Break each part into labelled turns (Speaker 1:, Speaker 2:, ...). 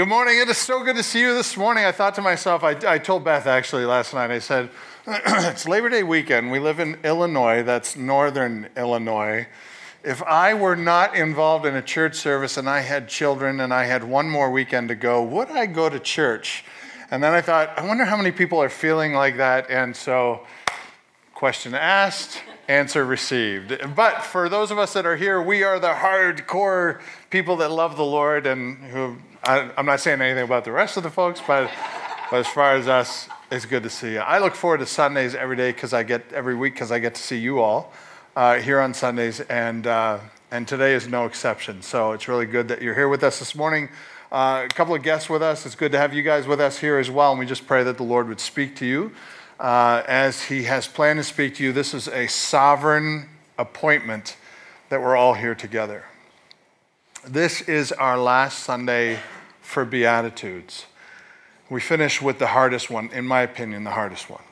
Speaker 1: Good morning. It is so good to see you this morning. I thought to myself, I, I told Beth actually last night, I said, it's Labor Day weekend. We live in Illinois, that's northern Illinois. If I were not involved in a church service and I had children and I had one more weekend to go, would I go to church? And then I thought, I wonder how many people are feeling like that. And so, question asked, answer received. But for those of us that are here, we are the hardcore people that love the Lord and who, I, am not saying anything about the rest of the folks, but, but as far as us, it's good to see you. I look forward to Sundays every day because I get every week because I get to see you all uh, here on Sundays, and uh, and today is no exception. So it's really good that you're here with us this morning. Uh, a couple of guests with us. It's good to have you guys with us here as well, and we just pray that the Lord would speak to you uh, as He has planned to speak to you. This is a sovereign appointment that we're all here together. This is our last Sunday for Beatitudes we finish with the hardest one, in my opinion, the hardest one.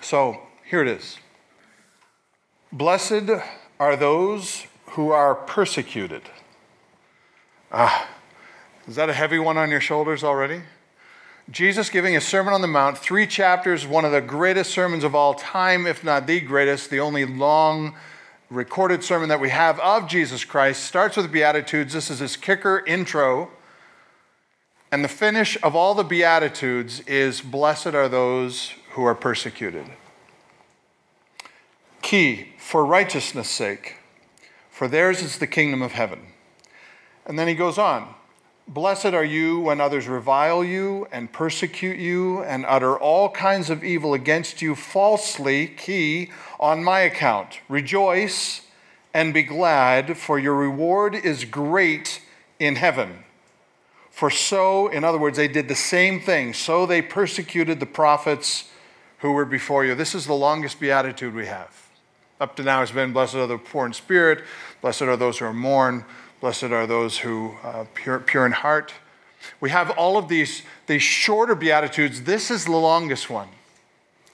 Speaker 1: So here it is Blessed are those who are persecuted. Ah, is that a heavy one on your shoulders already? Jesus giving a Sermon on the Mount, three chapters, one of the greatest sermons of all time, if not the greatest, the only long recorded sermon that we have of Jesus Christ, starts with the Beatitudes. This is his kicker intro and the finish of all the Beatitudes is Blessed are those who are persecuted. Key, for righteousness' sake, for theirs is the kingdom of heaven. And then he goes on Blessed are you when others revile you and persecute you and utter all kinds of evil against you falsely, key, on my account. Rejoice and be glad, for your reward is great in heaven. For so, in other words, they did the same thing. So they persecuted the prophets who were before you. This is the longest beatitude we have. Up to now it's been Blessed are the poor in spirit, blessed are those who are mourn, blessed are those who uh, pure, pure in heart. We have all of these, these shorter beatitudes. This is the longest one.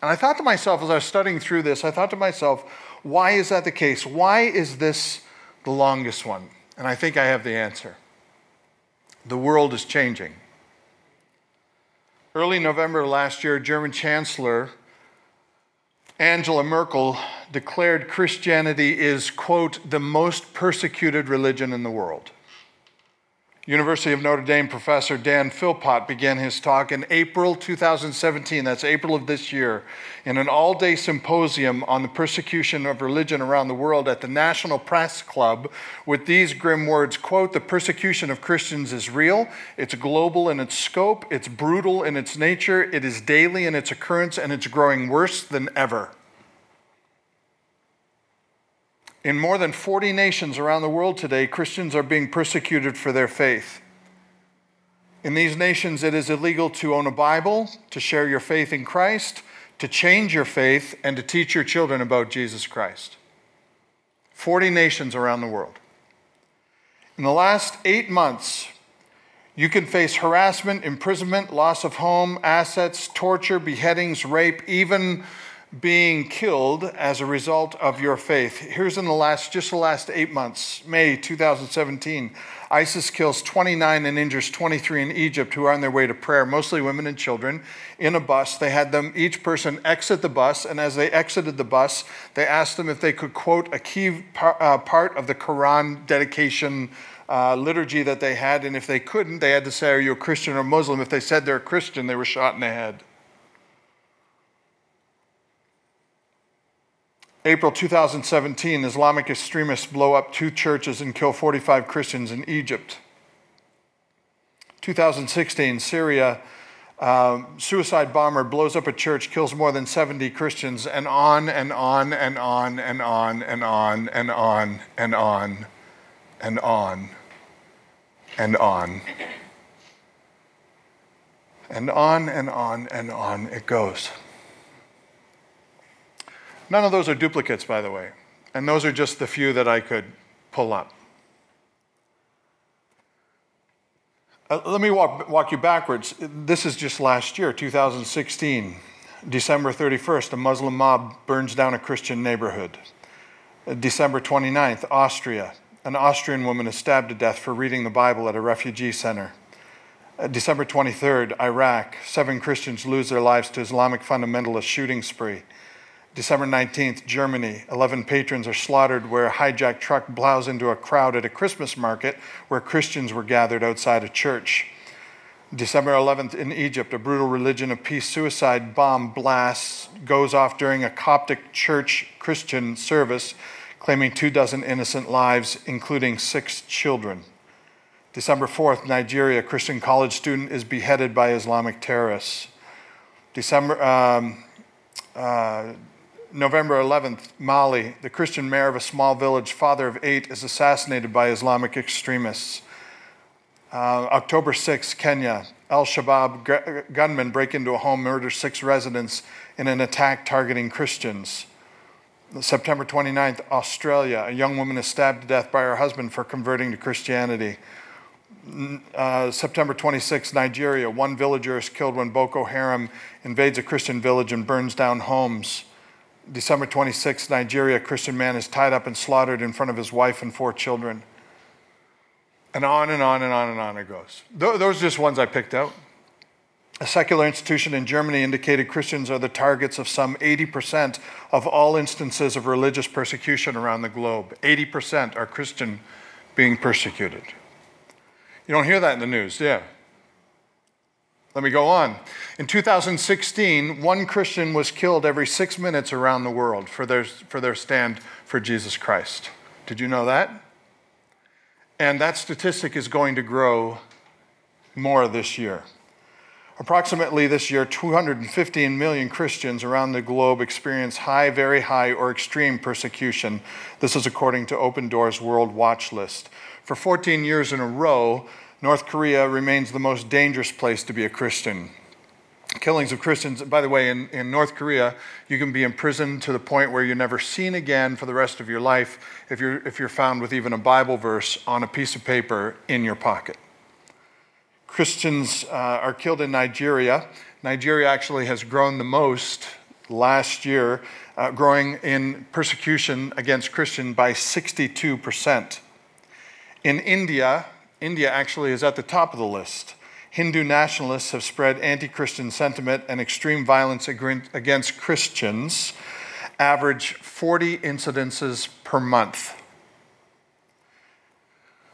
Speaker 1: And I thought to myself as I was studying through this, I thought to myself, why is that the case? Why is this the longest one? And I think I have the answer. The world is changing. Early November last year, German Chancellor Angela Merkel declared Christianity is, quote, the most persecuted religion in the world. University of Notre Dame professor Dan Philpott began his talk in April 2017, that's April of this year, in an all day symposium on the persecution of religion around the world at the National Press Club with these grim words quote, The persecution of Christians is real, it's global in its scope, it's brutal in its nature, it is daily in its occurrence, and it's growing worse than ever. In more than 40 nations around the world today, Christians are being persecuted for their faith. In these nations, it is illegal to own a Bible, to share your faith in Christ, to change your faith, and to teach your children about Jesus Christ. 40 nations around the world. In the last eight months, you can face harassment, imprisonment, loss of home, assets, torture, beheadings, rape, even being killed as a result of your faith. Here's in the last, just the last eight months, May 2017, ISIS kills 29 and injures 23 in Egypt who are on their way to prayer, mostly women and children, in a bus. They had them, each person, exit the bus, and as they exited the bus, they asked them if they could quote a key par, uh, part of the Quran dedication uh, liturgy that they had, and if they couldn't, they had to say, Are you a Christian or Muslim? If they said they're a Christian, they were shot in the head. April 2017, Islamic extremists blow up two churches and kill 45 Christians in Egypt. 2016, Syria, uh, suicide bomber blows up a church, kills more than 70 Christians, and on and on and on and on and on and on and on and on and on. And on and on and on it goes. None of those are duplicates, by the way. And those are just the few that I could pull up. Uh, let me walk, walk you backwards. This is just last year, 2016. December 31st, a Muslim mob burns down a Christian neighborhood. Uh, December 29th, Austria. An Austrian woman is stabbed to death for reading the Bible at a refugee center. Uh, December 23rd, Iraq, seven Christians lose their lives to Islamic fundamentalist shooting spree. December 19th, Germany, 11 patrons are slaughtered where a hijacked truck plows into a crowd at a Christmas market where Christians were gathered outside a church. December 11th, in Egypt, a brutal religion of peace suicide bomb blast goes off during a Coptic church Christian service, claiming two dozen innocent lives, including six children. December 4th, Nigeria, Christian college student is beheaded by Islamic terrorists. December, um, uh, November 11th, Mali, the Christian mayor of a small village, father of eight, is assassinated by Islamic extremists. Uh, October 6th, Kenya, Al Shabaab gunmen break into a home, murder six residents in an attack targeting Christians. September 29th, Australia, a young woman is stabbed to death by her husband for converting to Christianity. Uh, September 26, Nigeria, one villager is killed when Boko Haram invades a Christian village and burns down homes. December 26, Nigeria, a Christian man is tied up and slaughtered in front of his wife and four children. And on and on and on and on it goes. Those are just ones I picked out. A secular institution in Germany indicated Christians are the targets of some 80% of all instances of religious persecution around the globe. 80% are Christian being persecuted. You don't hear that in the news, yeah. Let me go on. In 2016, one Christian was killed every six minutes around the world for their, for their stand for Jesus Christ. Did you know that? And that statistic is going to grow more this year. Approximately this year, 215 million Christians around the globe experience high, very high, or extreme persecution. This is according to Open Doors World Watch List. For 14 years in a row, North Korea remains the most dangerous place to be a Christian. Killings of Christians, by the way, in, in North Korea, you can be imprisoned to the point where you're never seen again for the rest of your life if you're, if you're found with even a Bible verse on a piece of paper in your pocket. Christians uh, are killed in Nigeria. Nigeria actually has grown the most last year, uh, growing in persecution against Christian by 62%. In India, India actually is at the top of the list. Hindu nationalists have spread anti Christian sentiment and extreme violence against Christians, average 40 incidences per month.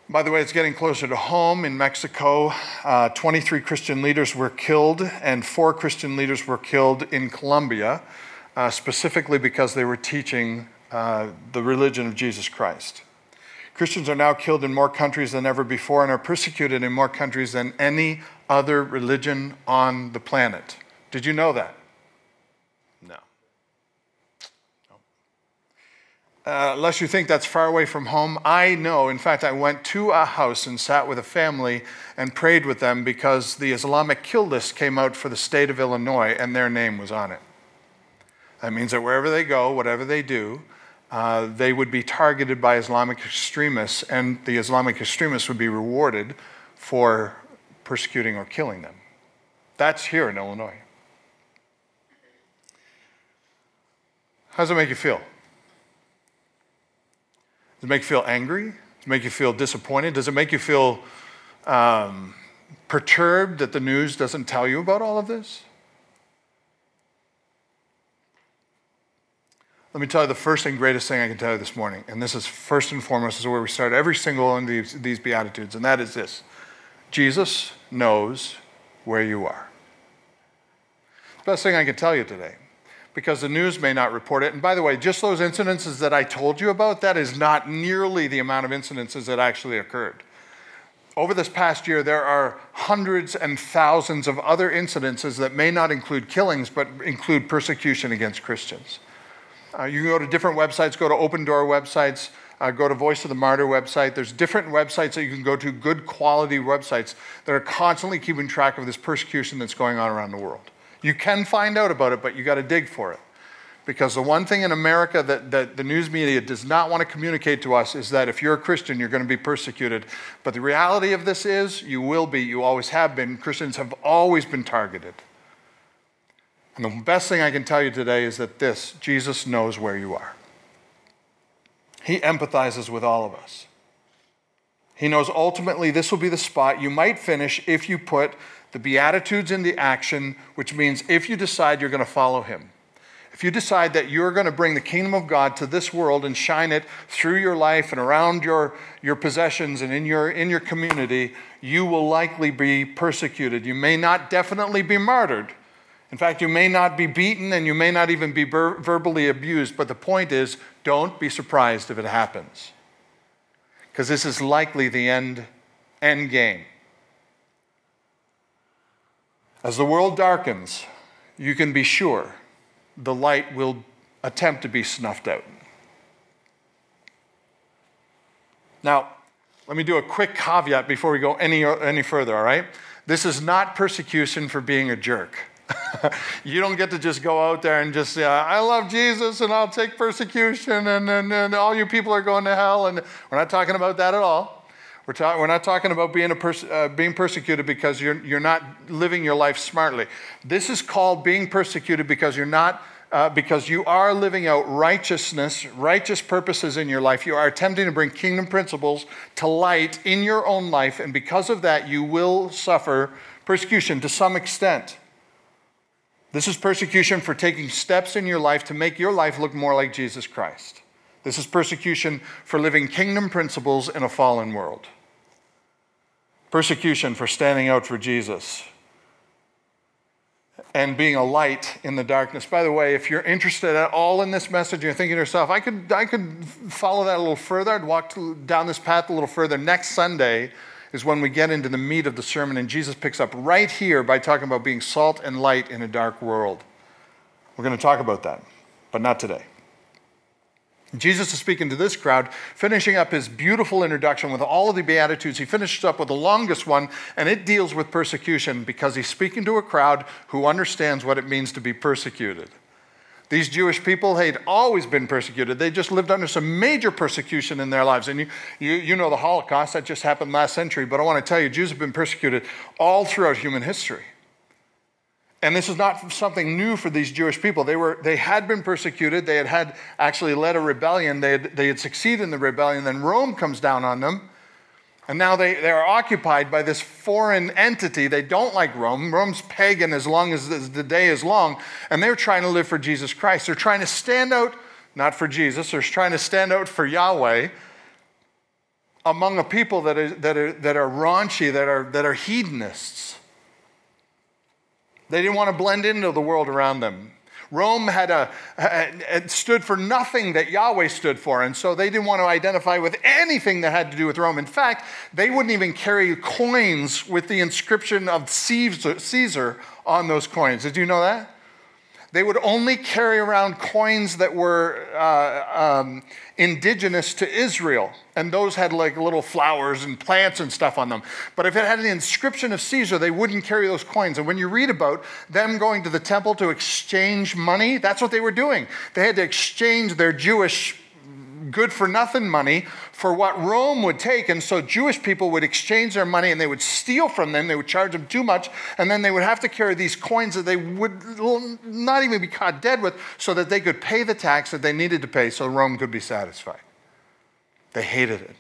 Speaker 1: By the way, it's getting closer to home. In Mexico, uh, 23 Christian leaders were killed, and four Christian leaders were killed in Colombia, uh, specifically because they were teaching uh, the religion of Jesus Christ. Christians are now killed in more countries than ever before and are persecuted in more countries than any other religion on the planet. Did you know that? No. no. Uh, unless you think that's far away from home, I know. In fact, I went to a house and sat with a family and prayed with them because the Islamic kill list came out for the state of Illinois and their name was on it. That means that wherever they go, whatever they do, uh, they would be targeted by Islamic extremists, and the Islamic extremists would be rewarded for persecuting or killing them. That's here in Illinois. How does it make you feel? Does it make you feel angry? Does it make you feel disappointed? Does it make you feel um, perturbed that the news doesn't tell you about all of this? Let me tell you the first and greatest thing I can tell you this morning, and this is first and foremost, is where we start every single one of these, these Beatitudes, and that is this Jesus knows where you are. The best thing I can tell you today, because the news may not report it. And by the way, just those incidences that I told you about, that is not nearly the amount of incidences that actually occurred. Over this past year, there are hundreds and thousands of other incidences that may not include killings, but include persecution against Christians. Uh, you can go to different websites, go to open door websites, uh, go to Voice of the Martyr website. There's different websites that you can go to, good quality websites that are constantly keeping track of this persecution that's going on around the world. You can find out about it, but you got to dig for it. Because the one thing in America that, that the news media does not want to communicate to us is that if you're a Christian, you're going to be persecuted. But the reality of this is, you will be, you always have been. Christians have always been targeted. And the best thing I can tell you today is that this Jesus knows where you are. He empathizes with all of us. He knows ultimately this will be the spot you might finish if you put the Beatitudes into action, which means if you decide you're going to follow Him. If you decide that you're going to bring the kingdom of God to this world and shine it through your life and around your, your possessions and in your, in your community, you will likely be persecuted. You may not definitely be martyred. In fact, you may not be beaten and you may not even be ver- verbally abused, but the point is don't be surprised if it happens. Because this is likely the end, end game. As the world darkens, you can be sure the light will attempt to be snuffed out. Now, let me do a quick caveat before we go any, any further, all right? This is not persecution for being a jerk. you don't get to just go out there and just say, I love Jesus and I'll take persecution and, and, and all you people are going to hell. And we're not talking about that at all. We're, ta- we're not talking about being, pers- uh, being persecuted because you're, you're not living your life smartly. This is called being persecuted because you're not uh, because you are living out righteousness, righteous purposes in your life. You are attempting to bring kingdom principles to light in your own life, and because of that, you will suffer persecution to some extent. This is persecution for taking steps in your life to make your life look more like Jesus Christ. This is persecution for living kingdom principles in a fallen world. Persecution for standing out for Jesus and being a light in the darkness. By the way, if you're interested at all in this message, you're thinking to yourself, I could, I could follow that a little further. I'd walk to, down this path a little further. Next Sunday is when we get into the meat of the sermon, and Jesus picks up right here by talking about being salt and light in a dark world. We're going to talk about that, but not today. Jesus is speaking to this crowd, finishing up his beautiful introduction with all of the Beatitudes. He finishes up with the longest one, and it deals with persecution because he's speaking to a crowd who understands what it means to be persecuted. These Jewish people had always been persecuted. They just lived under some major persecution in their lives. And you, you, you know the Holocaust, that just happened last century. But I want to tell you, Jews have been persecuted all throughout human history. And this is not something new for these Jewish people. They, were, they had been persecuted. They had, had actually led a rebellion. They had, they had succeeded in the rebellion. Then Rome comes down on them. And now they, they are occupied by this foreign entity. They don't like Rome. Rome's pagan as long as the day is long. And they're trying to live for Jesus Christ. They're trying to stand out, not for Jesus, they're trying to stand out for Yahweh among a people that are, that are, that are raunchy, that are, that are hedonists. They didn't want to blend into the world around them. Rome had, a, had stood for nothing that Yahweh stood for, and so they didn't want to identify with anything that had to do with Rome. In fact, they wouldn't even carry coins with the inscription of Caesar on those coins. Did you know that? They would only carry around coins that were uh, um, indigenous to Israel, and those had like little flowers and plants and stuff on them. But if it had an inscription of Caesar, they wouldn't carry those coins. And when you read about them going to the temple to exchange money, that's what they were doing. They had to exchange their Jewish good for nothing money for what Rome would take. And so Jewish people would exchange their money and they would steal from them. They would charge them too much. And then they would have to carry these coins that they would not even be caught dead with so that they could pay the tax that they needed to pay so Rome could be satisfied. They hated it.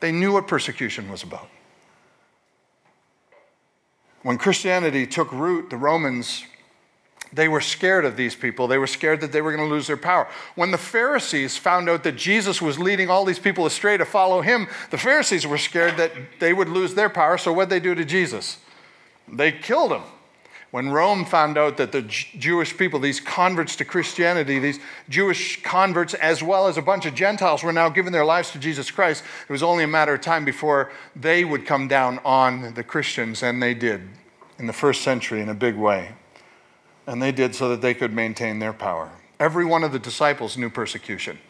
Speaker 1: They knew what persecution was about. When Christianity took root, the Romans they were scared of these people. They were scared that they were going to lose their power. When the Pharisees found out that Jesus was leading all these people astray to follow him, the Pharisees were scared that they would lose their power. So, what did they do to Jesus? They killed him. When Rome found out that the Jewish people, these converts to Christianity, these Jewish converts, as well as a bunch of Gentiles, were now giving their lives to Jesus Christ, it was only a matter of time before they would come down on the Christians, and they did in the first century in a big way. And they did so that they could maintain their power. Every one of the disciples knew persecution.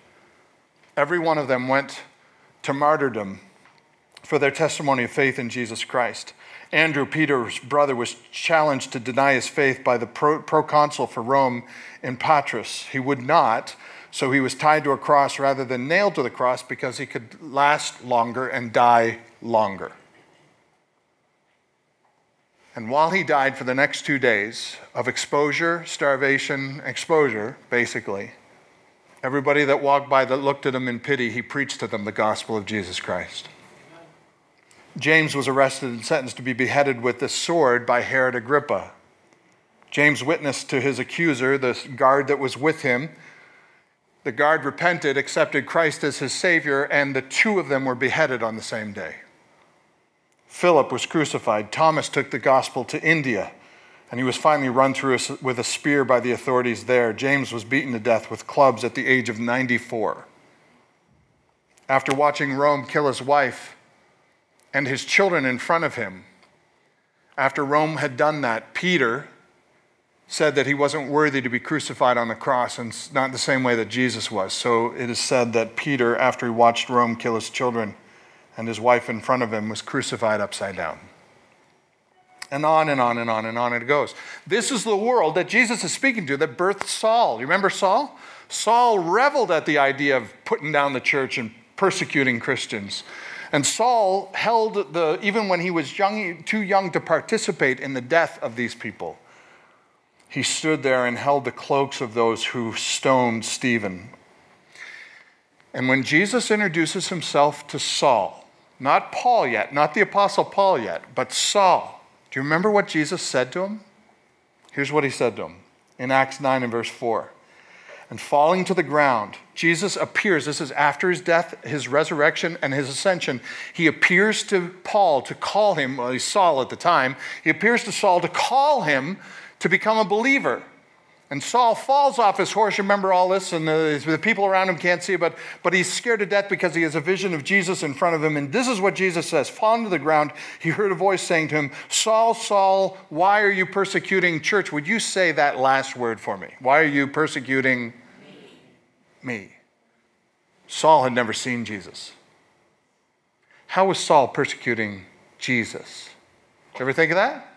Speaker 1: Every one of them went to martyrdom for their testimony of faith in Jesus Christ. Andrew, Peter's brother, was challenged to deny his faith by the pro- proconsul for Rome in Patras. He would not, so he was tied to a cross rather than nailed to the cross because he could last longer and die longer. And while he died for the next two days of exposure, starvation, exposure, basically, everybody that walked by that looked at him in pity, he preached to them the gospel of Jesus Christ. James was arrested and sentenced to be beheaded with the sword by Herod Agrippa. James witnessed to his accuser, the guard that was with him. The guard repented, accepted Christ as his Savior, and the two of them were beheaded on the same day. Philip was crucified. Thomas took the gospel to India, and he was finally run through with a spear by the authorities there. James was beaten to death with clubs at the age of 94. After watching Rome kill his wife and his children in front of him, after Rome had done that, Peter, said that he wasn't worthy to be crucified on the cross, and not the same way that Jesus was. So it is said that Peter, after he watched Rome kill his children and his wife in front of him, was crucified upside down. And on and on and on and on it goes. This is the world that Jesus is speaking to that birthed Saul. You remember Saul? Saul reveled at the idea of putting down the church and persecuting Christians. And Saul held the, even when he was young, too young to participate in the death of these people he stood there and held the cloaks of those who stoned Stephen. And when Jesus introduces himself to Saul, not Paul yet, not the Apostle Paul yet, but Saul, do you remember what Jesus said to him? Here's what he said to him in Acts 9 and verse 4. And falling to the ground, Jesus appears. This is after his death, his resurrection, and his ascension. He appears to Paul to call him, well, he's Saul at the time. He appears to Saul to call him to become a believer. And Saul falls off his horse. Remember all this, and the, the, people around him can't see, but, but he's scared to death because he has a vision of Jesus in front of him. And this is what Jesus says Falling to the ground, he heard a voice saying to him, Saul, Saul, why are you persecuting church? Would you say that last word for me? Why are you persecuting me? me? Saul had never seen Jesus. How was Saul persecuting Jesus? Ever think of that?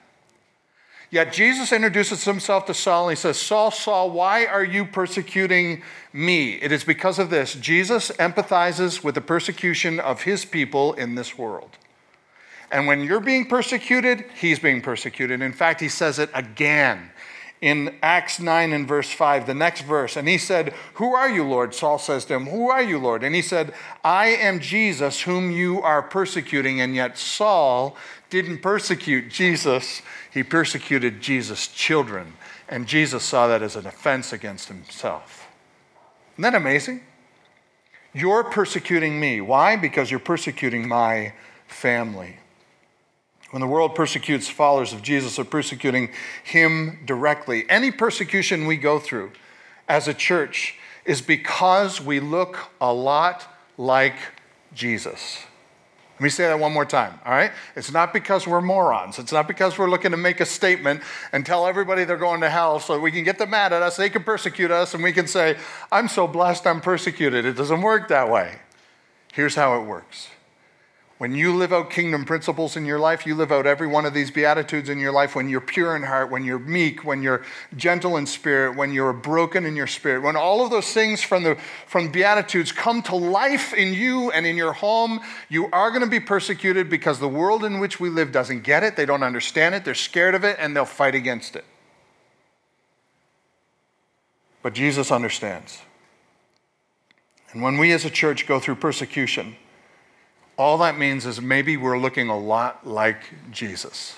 Speaker 1: Yet Jesus introduces himself to Saul and he says, Saul, Saul, why are you persecuting me? It is because of this. Jesus empathizes with the persecution of his people in this world. And when you're being persecuted, he's being persecuted. In fact, he says it again in Acts 9 and verse 5, the next verse. And he said, Who are you, Lord? Saul says to him, Who are you, Lord? And he said, I am Jesus, whom you are persecuting. And yet Saul didn't persecute Jesus he persecuted Jesus' children, and Jesus saw that as an offense against himself. Isn't that amazing? You're persecuting me. Why? Because you're persecuting my family. When the world persecutes followers of Jesus, they're persecuting him directly. Any persecution we go through as a church is because we look a lot like Jesus. Let me say that one more time, all right? It's not because we're morons. It's not because we're looking to make a statement and tell everybody they're going to hell so we can get them mad at us, they can persecute us, and we can say, I'm so blessed I'm persecuted. It doesn't work that way. Here's how it works when you live out kingdom principles in your life, you live out every one of these beatitudes in your life when you're pure in heart, when you're meek, when you're gentle in spirit, when you're broken in your spirit, when all of those things from the from beatitudes come to life in you and in your home, you are going to be persecuted because the world in which we live doesn't get it, they don't understand it, they're scared of it and they'll fight against it. But Jesus understands. And when we as a church go through persecution, all that means is maybe we're looking a lot like Jesus.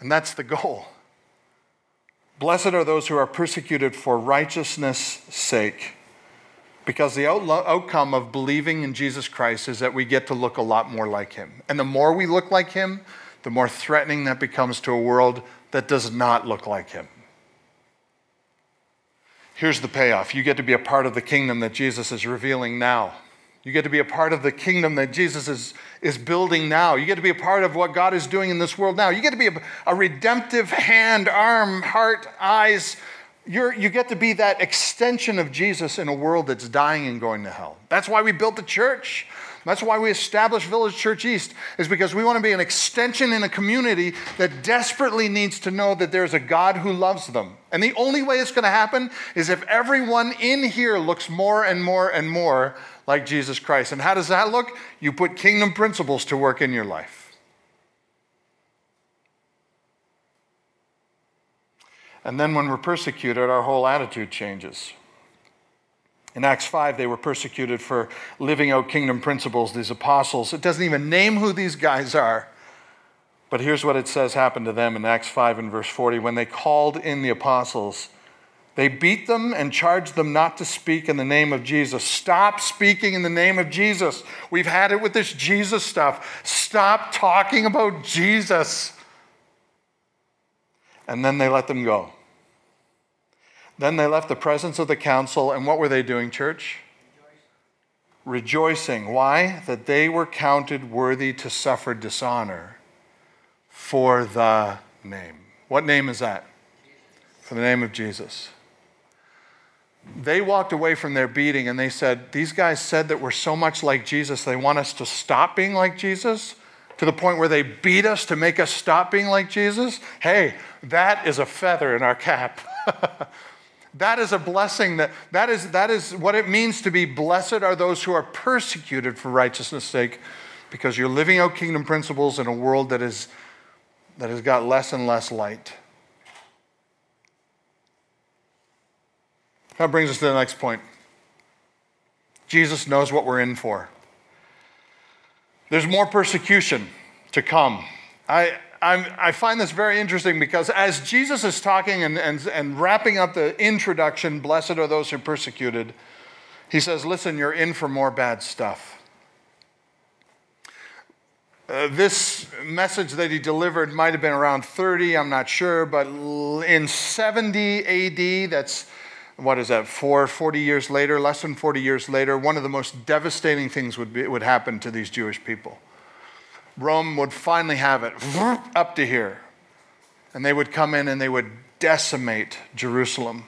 Speaker 1: And that's the goal. Blessed are those who are persecuted for righteousness' sake, because the outcome of believing in Jesus Christ is that we get to look a lot more like him. And the more we look like him, the more threatening that becomes to a world that does not look like him. Here's the payoff you get to be a part of the kingdom that Jesus is revealing now. You get to be a part of the kingdom that Jesus is, is building now. You get to be a part of what God is doing in this world now. You get to be a, a redemptive hand, arm, heart, eyes. You're, you get to be that extension of Jesus in a world that's dying and going to hell. That's why we built the church. That's why we established Village Church East, is because we want to be an extension in a community that desperately needs to know that there's a God who loves them. And the only way it's going to happen is if everyone in here looks more and more and more like Jesus Christ. And how does that look? You put kingdom principles to work in your life. And then when we're persecuted, our whole attitude changes. In Acts 5, they were persecuted for living out kingdom principles, these apostles. It doesn't even name who these guys are. But here's what it says happened to them in Acts 5 and verse 40. When they called in the apostles, they beat them and charged them not to speak in the name of Jesus. Stop speaking in the name of Jesus. We've had it with this Jesus stuff. Stop talking about Jesus. And then they let them go. Then they left the presence of the council, and what were they doing, church? Rejoicing. Why? That they were counted worthy to suffer dishonor for the name. What name is that? For the name of Jesus. They walked away from their beating and they said, These guys said that we're so much like Jesus, they want us to stop being like Jesus to the point where they beat us to make us stop being like Jesus. Hey, that is a feather in our cap. that is a blessing that, that, is, that is what it means to be blessed are those who are persecuted for righteousness' sake because you're living out kingdom principles in a world that, is, that has got less and less light. That brings us to the next point. Jesus knows what we're in for. There's more persecution to come. I, I'm, i find this very interesting because as Jesus is talking and, and, and wrapping up the introduction, blessed are those who are persecuted, he says, Listen, you're in for more bad stuff. Uh, this message that he delivered might have been around 30, I'm not sure, but in 70 AD, that's what is that, four, 40 years later, less than 40 years later, one of the most devastating things would, be, would happen to these Jewish people. Rome would finally have it up to here. And they would come in and they would decimate Jerusalem.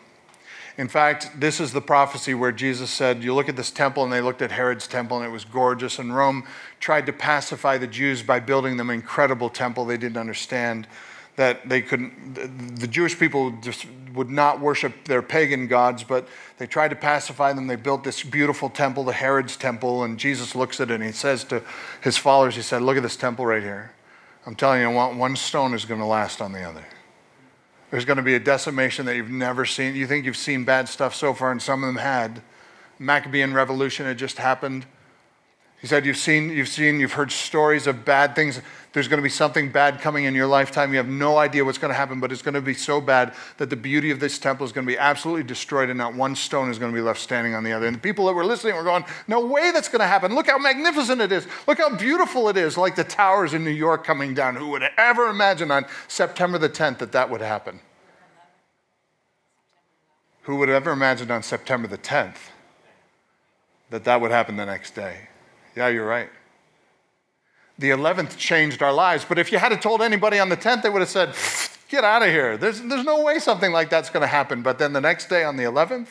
Speaker 1: In fact, this is the prophecy where Jesus said, You look at this temple, and they looked at Herod's temple, and it was gorgeous. And Rome tried to pacify the Jews by building them an incredible temple they didn't understand that they couldn't, the Jewish people just would not worship their pagan gods, but they tried to pacify them. They built this beautiful temple, the Herod's temple, and Jesus looks at it and he says to his followers, He said, Look at this temple right here. I'm telling you, one stone is going to last on the other. There's going to be a decimation that you've never seen. You think you've seen bad stuff so far, and some of them had. Maccabean Revolution had just happened. He said, You've seen, you've seen, you've heard stories of bad things. There's going to be something bad coming in your lifetime. You have no idea what's going to happen, but it's going to be so bad that the beauty of this temple is going to be absolutely destroyed and not one stone is going to be left standing on the other. And the people that were listening were going, No way that's going to happen. Look how magnificent it is. Look how beautiful it is, like the towers in New York coming down. Who would ever imagine on September the 10th that that would happen? Who would ever imagine on September the 10th that that would happen the next day? Yeah, you're right. The 11th changed our lives, but if you had told anybody on the 10th, they would have said, get out of here. There's, there's no way something like that's going to happen. But then the next day on the 11th,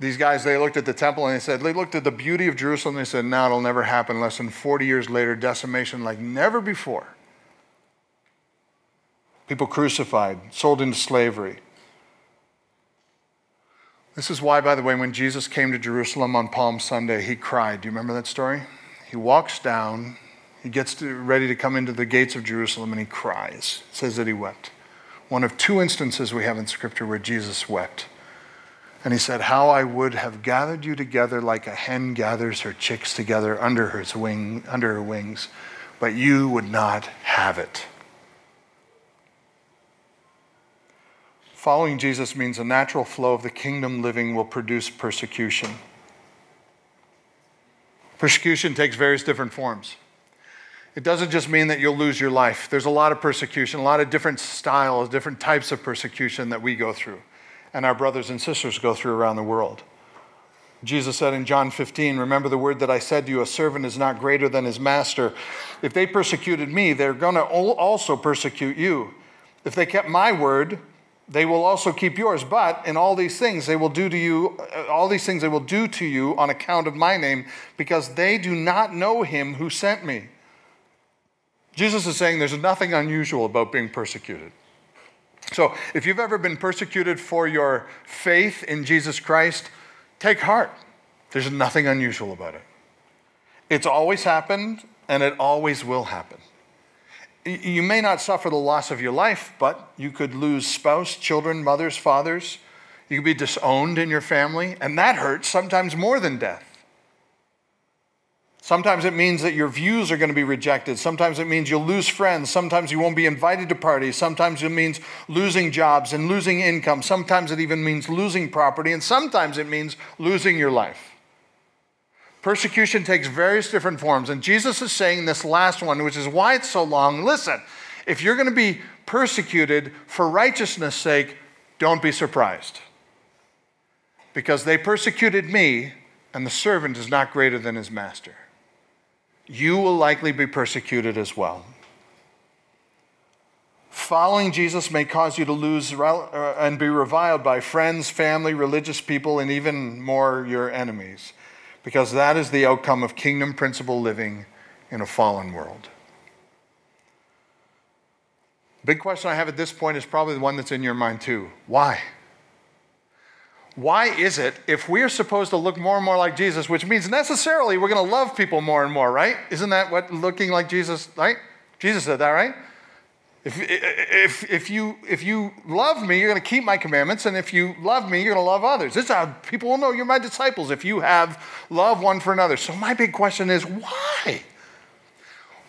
Speaker 1: these guys, they looked at the temple and they said, they looked at the beauty of Jerusalem and they said, no, it'll never happen. Less than 40 years later, decimation like never before. People crucified, sold into slavery. This is why, by the way, when Jesus came to Jerusalem on Palm Sunday, he cried. Do you remember that story? He walks down, he gets to, ready to come into the gates of Jerusalem, and he cries. It says that he wept. One of two instances we have in Scripture where Jesus wept. And he said, How I would have gathered you together like a hen gathers her chicks together under her, wing, under her wings, but you would not have it. Following Jesus means a natural flow of the kingdom living will produce persecution. Persecution takes various different forms. It doesn't just mean that you'll lose your life. There's a lot of persecution, a lot of different styles, different types of persecution that we go through and our brothers and sisters go through around the world. Jesus said in John 15, Remember the word that I said to you, a servant is not greater than his master. If they persecuted me, they're going to also persecute you. If they kept my word, they will also keep yours. But in all these things, they will do to you, uh, all these things they will do to you on account of my name, because they do not know him who sent me. Jesus is saying there's nothing unusual about being persecuted. So if you've ever been persecuted for your faith in Jesus Christ, take heart. There's nothing unusual about it. It's always happened, and it always will happen. You may not suffer the loss of your life, but you could lose spouse, children, mothers, fathers. You could be disowned in your family, and that hurts sometimes more than death. Sometimes it means that your views are going to be rejected. Sometimes it means you'll lose friends. Sometimes you won't be invited to parties. Sometimes it means losing jobs and losing income. Sometimes it even means losing property. And sometimes it means losing your life. Persecution takes various different forms. And Jesus is saying this last one, which is why it's so long. Listen, if you're going to be persecuted for righteousness' sake, don't be surprised. Because they persecuted me, and the servant is not greater than his master. You will likely be persecuted as well. Following Jesus may cause you to lose uh, and be reviled by friends, family, religious people, and even more your enemies because that is the outcome of kingdom principle living in a fallen world. The Big question I have at this point is probably the one that's in your mind too. Why? Why is it if we are supposed to look more and more like Jesus, which means necessarily we're going to love people more and more, right? Isn't that what looking like Jesus, right? Jesus said that, right? If, if, if, you, if you love me, you're going to keep my commandments. And if you love me, you're going to love others. This is how people will know you're my disciples if you have love one for another. So, my big question is why?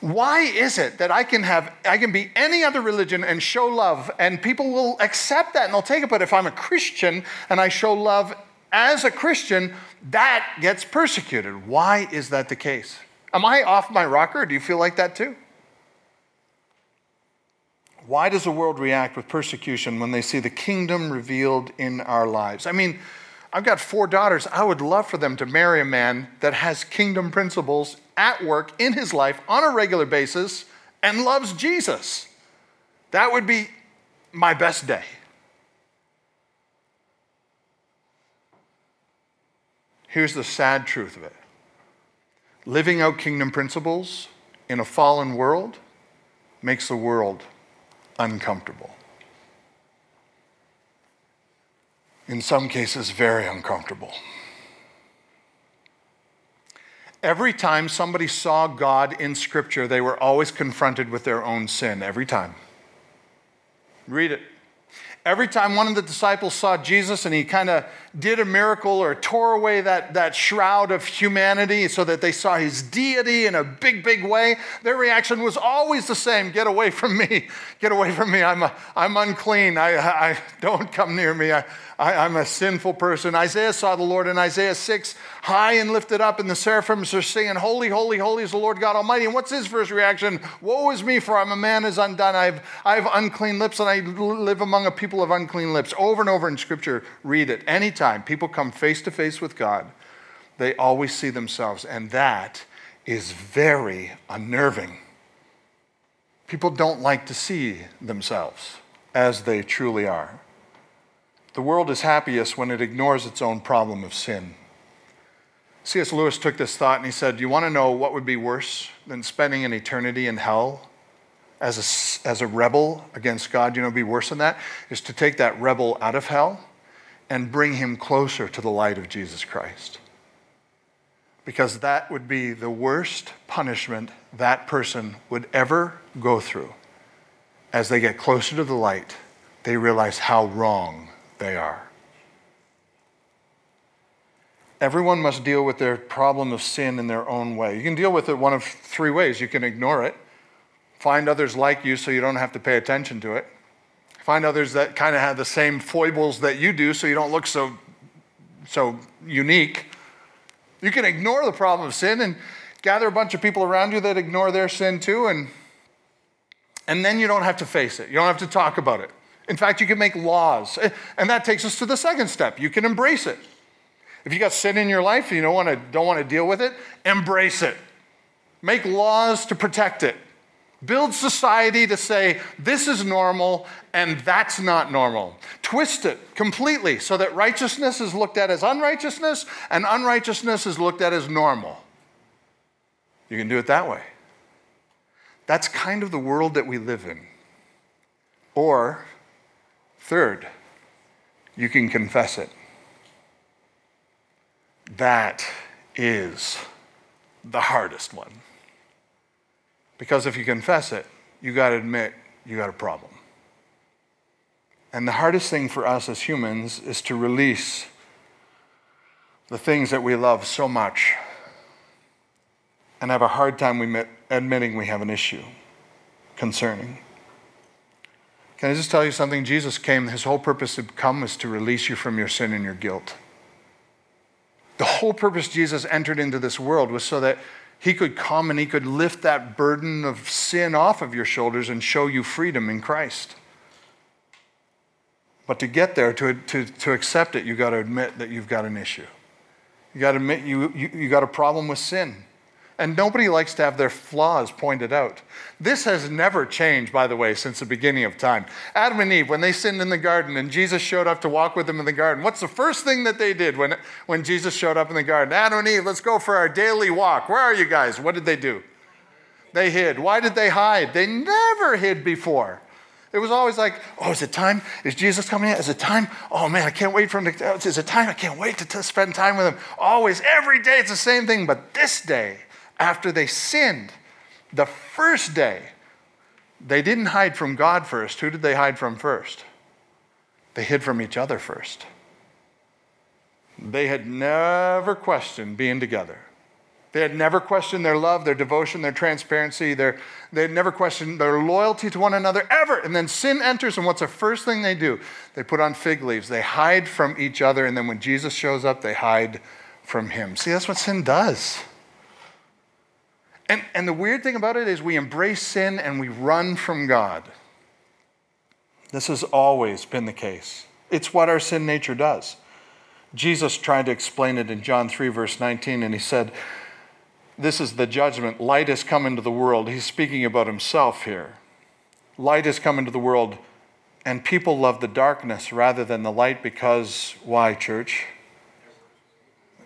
Speaker 1: Why is it that I can have, I can be any other religion and show love and people will accept that and they'll take it? But if I'm a Christian and I show love as a Christian, that gets persecuted. Why is that the case? Am I off my rocker? Do you feel like that too? Why does the world react with persecution when they see the kingdom revealed in our lives? I mean, I've got four daughters. I would love for them to marry a man that has kingdom principles at work in his life on a regular basis and loves Jesus. That would be my best day. Here's the sad truth of it living out kingdom principles in a fallen world makes the world uncomfortable. In some cases, very uncomfortable. Every time somebody saw God in Scripture, they were always confronted with their own sin. Every time. Read it. Every time one of the disciples saw Jesus and he kind of did a miracle or tore away that, that shroud of humanity so that they saw his deity in a big, big way, their reaction was always the same get away from me. Get away from me. I'm, a, I'm unclean. I, I, don't come near me. I, I, am a sinful person. Isaiah saw the Lord in Isaiah 6, high and lifted up, and the seraphims are singing, Holy, holy, holy is the Lord God Almighty. And what's his first reaction? Woe is me, for I'm a man is undone. I have, I have unclean lips, and I live among a people of unclean lips. Over and over in Scripture, read it. Anytime people come face to face with God, they always see themselves, and that is very unnerving. People don't like to see themselves as they truly are. The world is happiest when it ignores its own problem of sin. C.S. Lewis took this thought and he said, you want to know what would be worse than spending an eternity in hell as a, as a rebel against God? You know, be worse than that? Is to take that rebel out of hell and bring him closer to the light of Jesus Christ. Because that would be the worst punishment that person would ever go through. As they get closer to the light, they realize how wrong they are. Everyone must deal with their problem of sin in their own way. You can deal with it one of three ways. You can ignore it, find others like you so you don't have to pay attention to it, find others that kind of have the same foibles that you do so you don't look so, so unique. You can ignore the problem of sin and gather a bunch of people around you that ignore their sin too, and, and then you don't have to face it. You don't have to talk about it. In fact, you can make laws. Eh, and that takes us to the second step. You can embrace it. If you got sin in your life and you don't want to, don't want to deal with it, embrace it. Make laws to protect it. Build society to say this is normal and that's not normal. Twist it completely so that righteousness is looked at as unrighteousness and unrighteousness is looked at as normal. You can do it that way. That's kind of the world that we live in. Or Third, you can confess it. That is the hardest one. Because if you confess it, you got to admit you got a problem. And the hardest thing for us as humans is to release the things that we love so much and have a hard time admitting we have an issue concerning. Can I just tell you something? Jesus came, his whole purpose to come was to release you from your sin and your guilt. The whole purpose Jesus entered into this world was so that he could come and he could lift that burden of sin off of your shoulders and show you freedom in Christ. But to get there, to, to, to accept it, you've got to admit that you've got an issue. You got to admit you, you, you got a problem with sin. And nobody likes to have their flaws pointed out. This has never changed, by the way, since the beginning of time. Adam and Eve, when they sinned in the garden and Jesus showed up to walk with them in the garden, what's the first thing that they did when, when Jesus showed up in the garden? Adam and Eve, let's go for our daily walk. Where are you guys? What did they do? They hid. Why did they hide? They never hid before. It was always like, oh, is it time? Is Jesus coming in? Is it time? Oh man, I can't wait for him to. Is it time? I can't wait to, to spend time with him. Always, every day, it's the same thing. But this day, after they sinned, the first day, they didn't hide from God first. Who did they hide from first? They hid from each other first. They had never questioned being together. They had never questioned their love, their devotion, their transparency. Their, they had never questioned their loyalty to one another ever. And then sin enters, and what's the first thing they do? They put on fig leaves. They hide from each other, and then when Jesus shows up, they hide from him. See, that's what sin does. And, and the weird thing about it is we embrace sin and we run from God. This has always been the case. It's what our sin nature does. Jesus tried to explain it in John 3, verse 19, and he said, This is the judgment. Light has come into the world. He's speaking about himself here. Light has come into the world, and people love the darkness rather than the light because, why, church?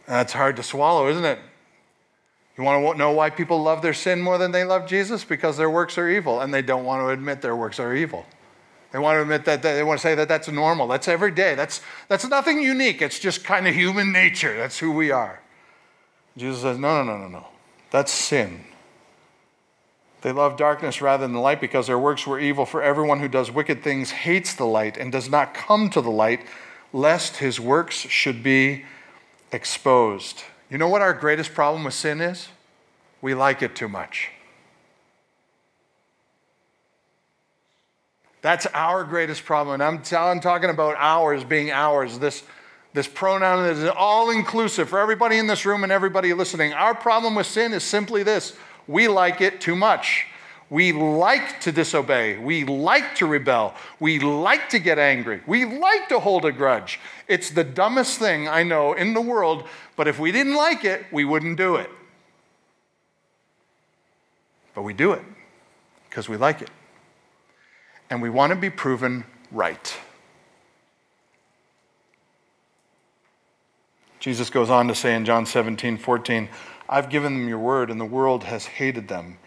Speaker 1: That's hard to swallow, isn't it? You want to know why people love their sin more than they love Jesus? Because their works are evil, and they don't want to admit their works are evil. They want to admit that they want to say that that's normal. That's every day. That's, that's nothing unique. It's just kind of human nature. That's who we are. Jesus says, no, no, no, no, no. That's sin. They love darkness rather than the light because their works were evil. For everyone who does wicked things hates the light and does not come to the light, lest his works should be exposed. You know what our greatest problem with sin is? We like it too much. That's our greatest problem. And I'm, I'm talking about ours being ours, this, this pronoun that is all inclusive for everybody in this room and everybody listening. Our problem with sin is simply this we like it too much. We like to disobey. We like to rebel. We like to get angry. We like to hold a grudge. It's the dumbest thing I know in the world, but if we didn't like it, we wouldn't do it. But we do it because we like it. And we want to be proven right. Jesus goes on to say in John 17, 14, I've given them your word, and the world has hated them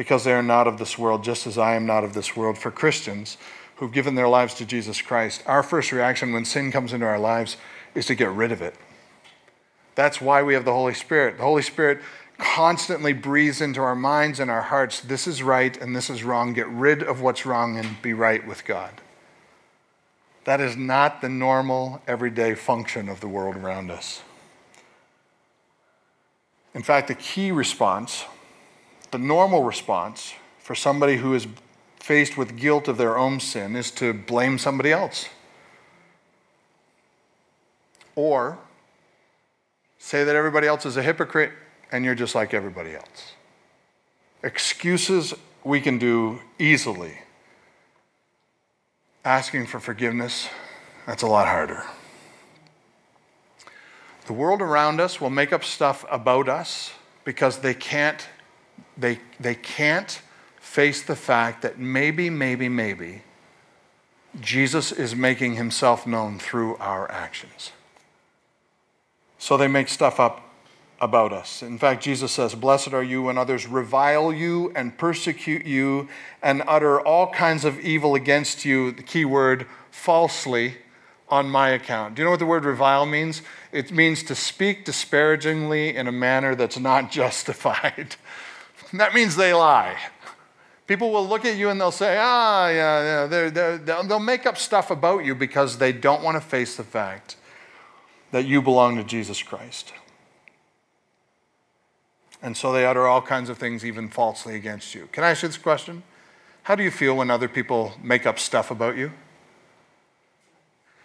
Speaker 1: because they are not of this world, just as I am not of this world. For Christians who've given their lives to Jesus Christ, our first reaction when sin comes into our lives is to get rid of it. That's why we have the Holy Spirit. The Holy Spirit constantly breathes into our minds and our hearts this is right and this is wrong. Get rid of what's wrong and be right with God. That is not the normal, everyday function of the world around us. In fact, the key response the normal response for somebody who is faced with guilt of their own sin is to blame somebody else. Or say that everybody else is a hypocrite and you're just like everybody else. Excuses we can do easily. Asking for forgiveness, that's a lot harder. The world around us will make up stuff about us because they can't they, they can't face the fact that maybe, maybe, maybe Jesus is making himself known through our actions. So they make stuff up about us. In fact, Jesus says, Blessed are you when others revile you and persecute you and utter all kinds of evil against you, the key word, falsely, on my account. Do you know what the word revile means? It means to speak disparagingly in a manner that's not justified. That means they lie. People will look at you and they'll say, ah, yeah, yeah. They're, they're, they'll make up stuff about you because they don't want to face the fact that you belong to Jesus Christ. And so they utter all kinds of things, even falsely, against you. Can I ask you this question? How do you feel when other people make up stuff about you?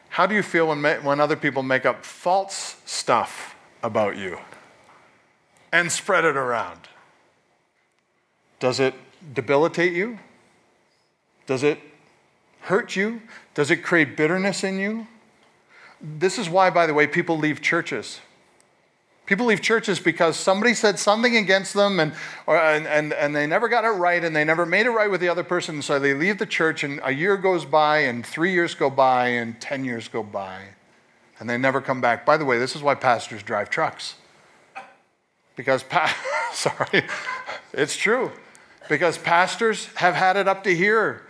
Speaker 1: How do you feel when, when other people make up false stuff about you and spread it around? Does it debilitate you? Does it hurt you? Does it create bitterness in you? This is why, by the way, people leave churches. People leave churches because somebody said something against them and, or, and, and, and they never got it right and they never made it right with the other person. So they leave the church and a year goes by and three years go by and 10 years go by and they never come back. By the way, this is why pastors drive trucks. Because, pa- sorry, it's true. Because pastors have had it up to here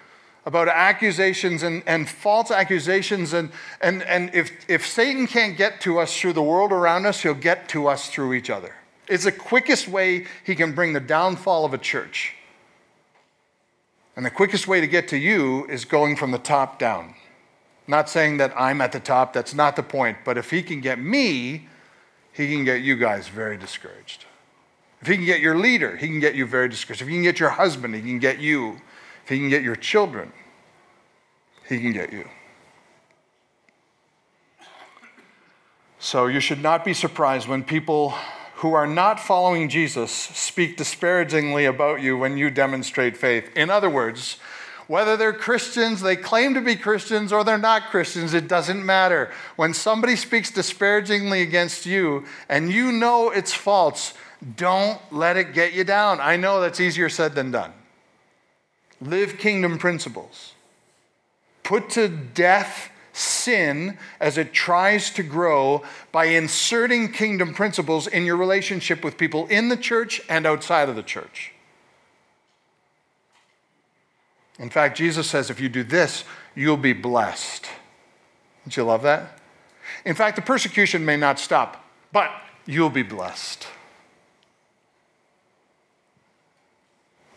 Speaker 1: about accusations and, and false accusations. And, and, and if, if Satan can't get to us through the world around us, he'll get to us through each other. It's the quickest way he can bring the downfall of a church. And the quickest way to get to you is going from the top down. Not saying that I'm at the top, that's not the point. But if he can get me, he can get you guys very discouraged. If he can get your leader, he can get you very discouraged. If he can get your husband, he can get you if he can get your children, he can get you. So you should not be surprised when people who are not following Jesus speak disparagingly about you when you demonstrate faith. In other words, whether they're Christians, they claim to be Christians, or they're not Christians, it doesn't matter. When somebody speaks disparagingly against you and you know it's false, don't let it get you down. I know that's easier said than done. Live kingdom principles. Put to death sin as it tries to grow by inserting kingdom principles in your relationship with people in the church and outside of the church. In fact, Jesus says if you do this, you'll be blessed. Don't you love that? In fact, the persecution may not stop, but you'll be blessed.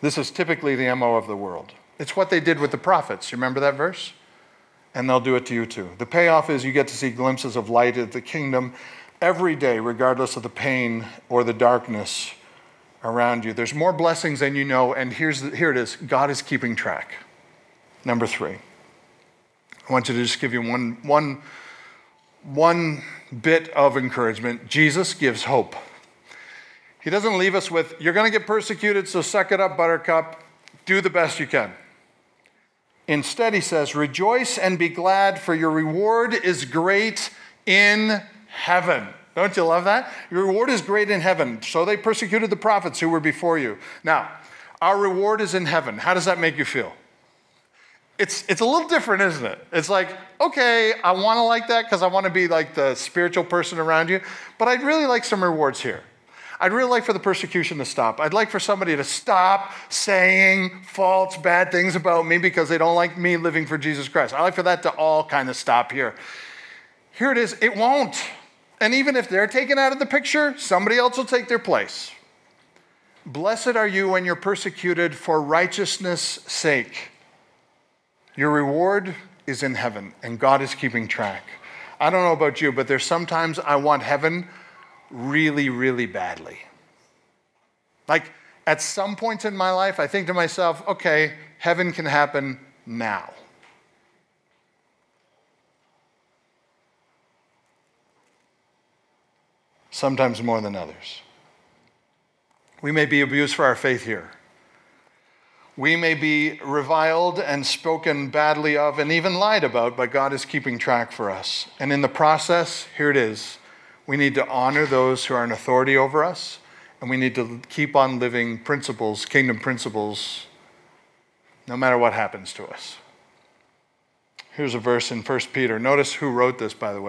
Speaker 1: This is typically the MO of the world. It's what they did with the prophets. You remember that verse? And they'll do it to you too. The payoff is you get to see glimpses of light of the kingdom every day, regardless of the pain or the darkness around you. There's more blessings than you know, and here's the, here it is God is keeping track. Number three. I want you to just give you one, one, one bit of encouragement. Jesus gives hope. He doesn't leave us with, you're going to get persecuted, so suck it up, buttercup. Do the best you can. Instead, he says, Rejoice and be glad, for your reward is great in heaven. Don't you love that? Your reward is great in heaven. So they persecuted the prophets who were before you. Now, our reward is in heaven. How does that make you feel? It's, it's a little different, isn't it? It's like, okay, I want to like that because I want to be like the spiritual person around you, but I'd really like some rewards here. I'd really like for the persecution to stop. I'd like for somebody to stop saying false, bad things about me because they don't like me living for Jesus Christ. I'd like for that to all kind of stop here. Here it is, it won't. And even if they're taken out of the picture, somebody else will take their place. Blessed are you when you're persecuted for righteousness' sake. Your reward is in heaven, and God is keeping track. I don't know about you, but there's sometimes I want heaven really, really badly. Like at some points in my life, I think to myself, okay, heaven can happen now. Sometimes more than others. We may be abused for our faith here. We may be reviled and spoken badly of and even lied about, but God is keeping track for us. And in the process, here it is we need to honor those who are in authority over us, and we need to keep on living principles, kingdom principles, no matter what happens to us. Here's a verse in 1 Peter. Notice who wrote this, by the way.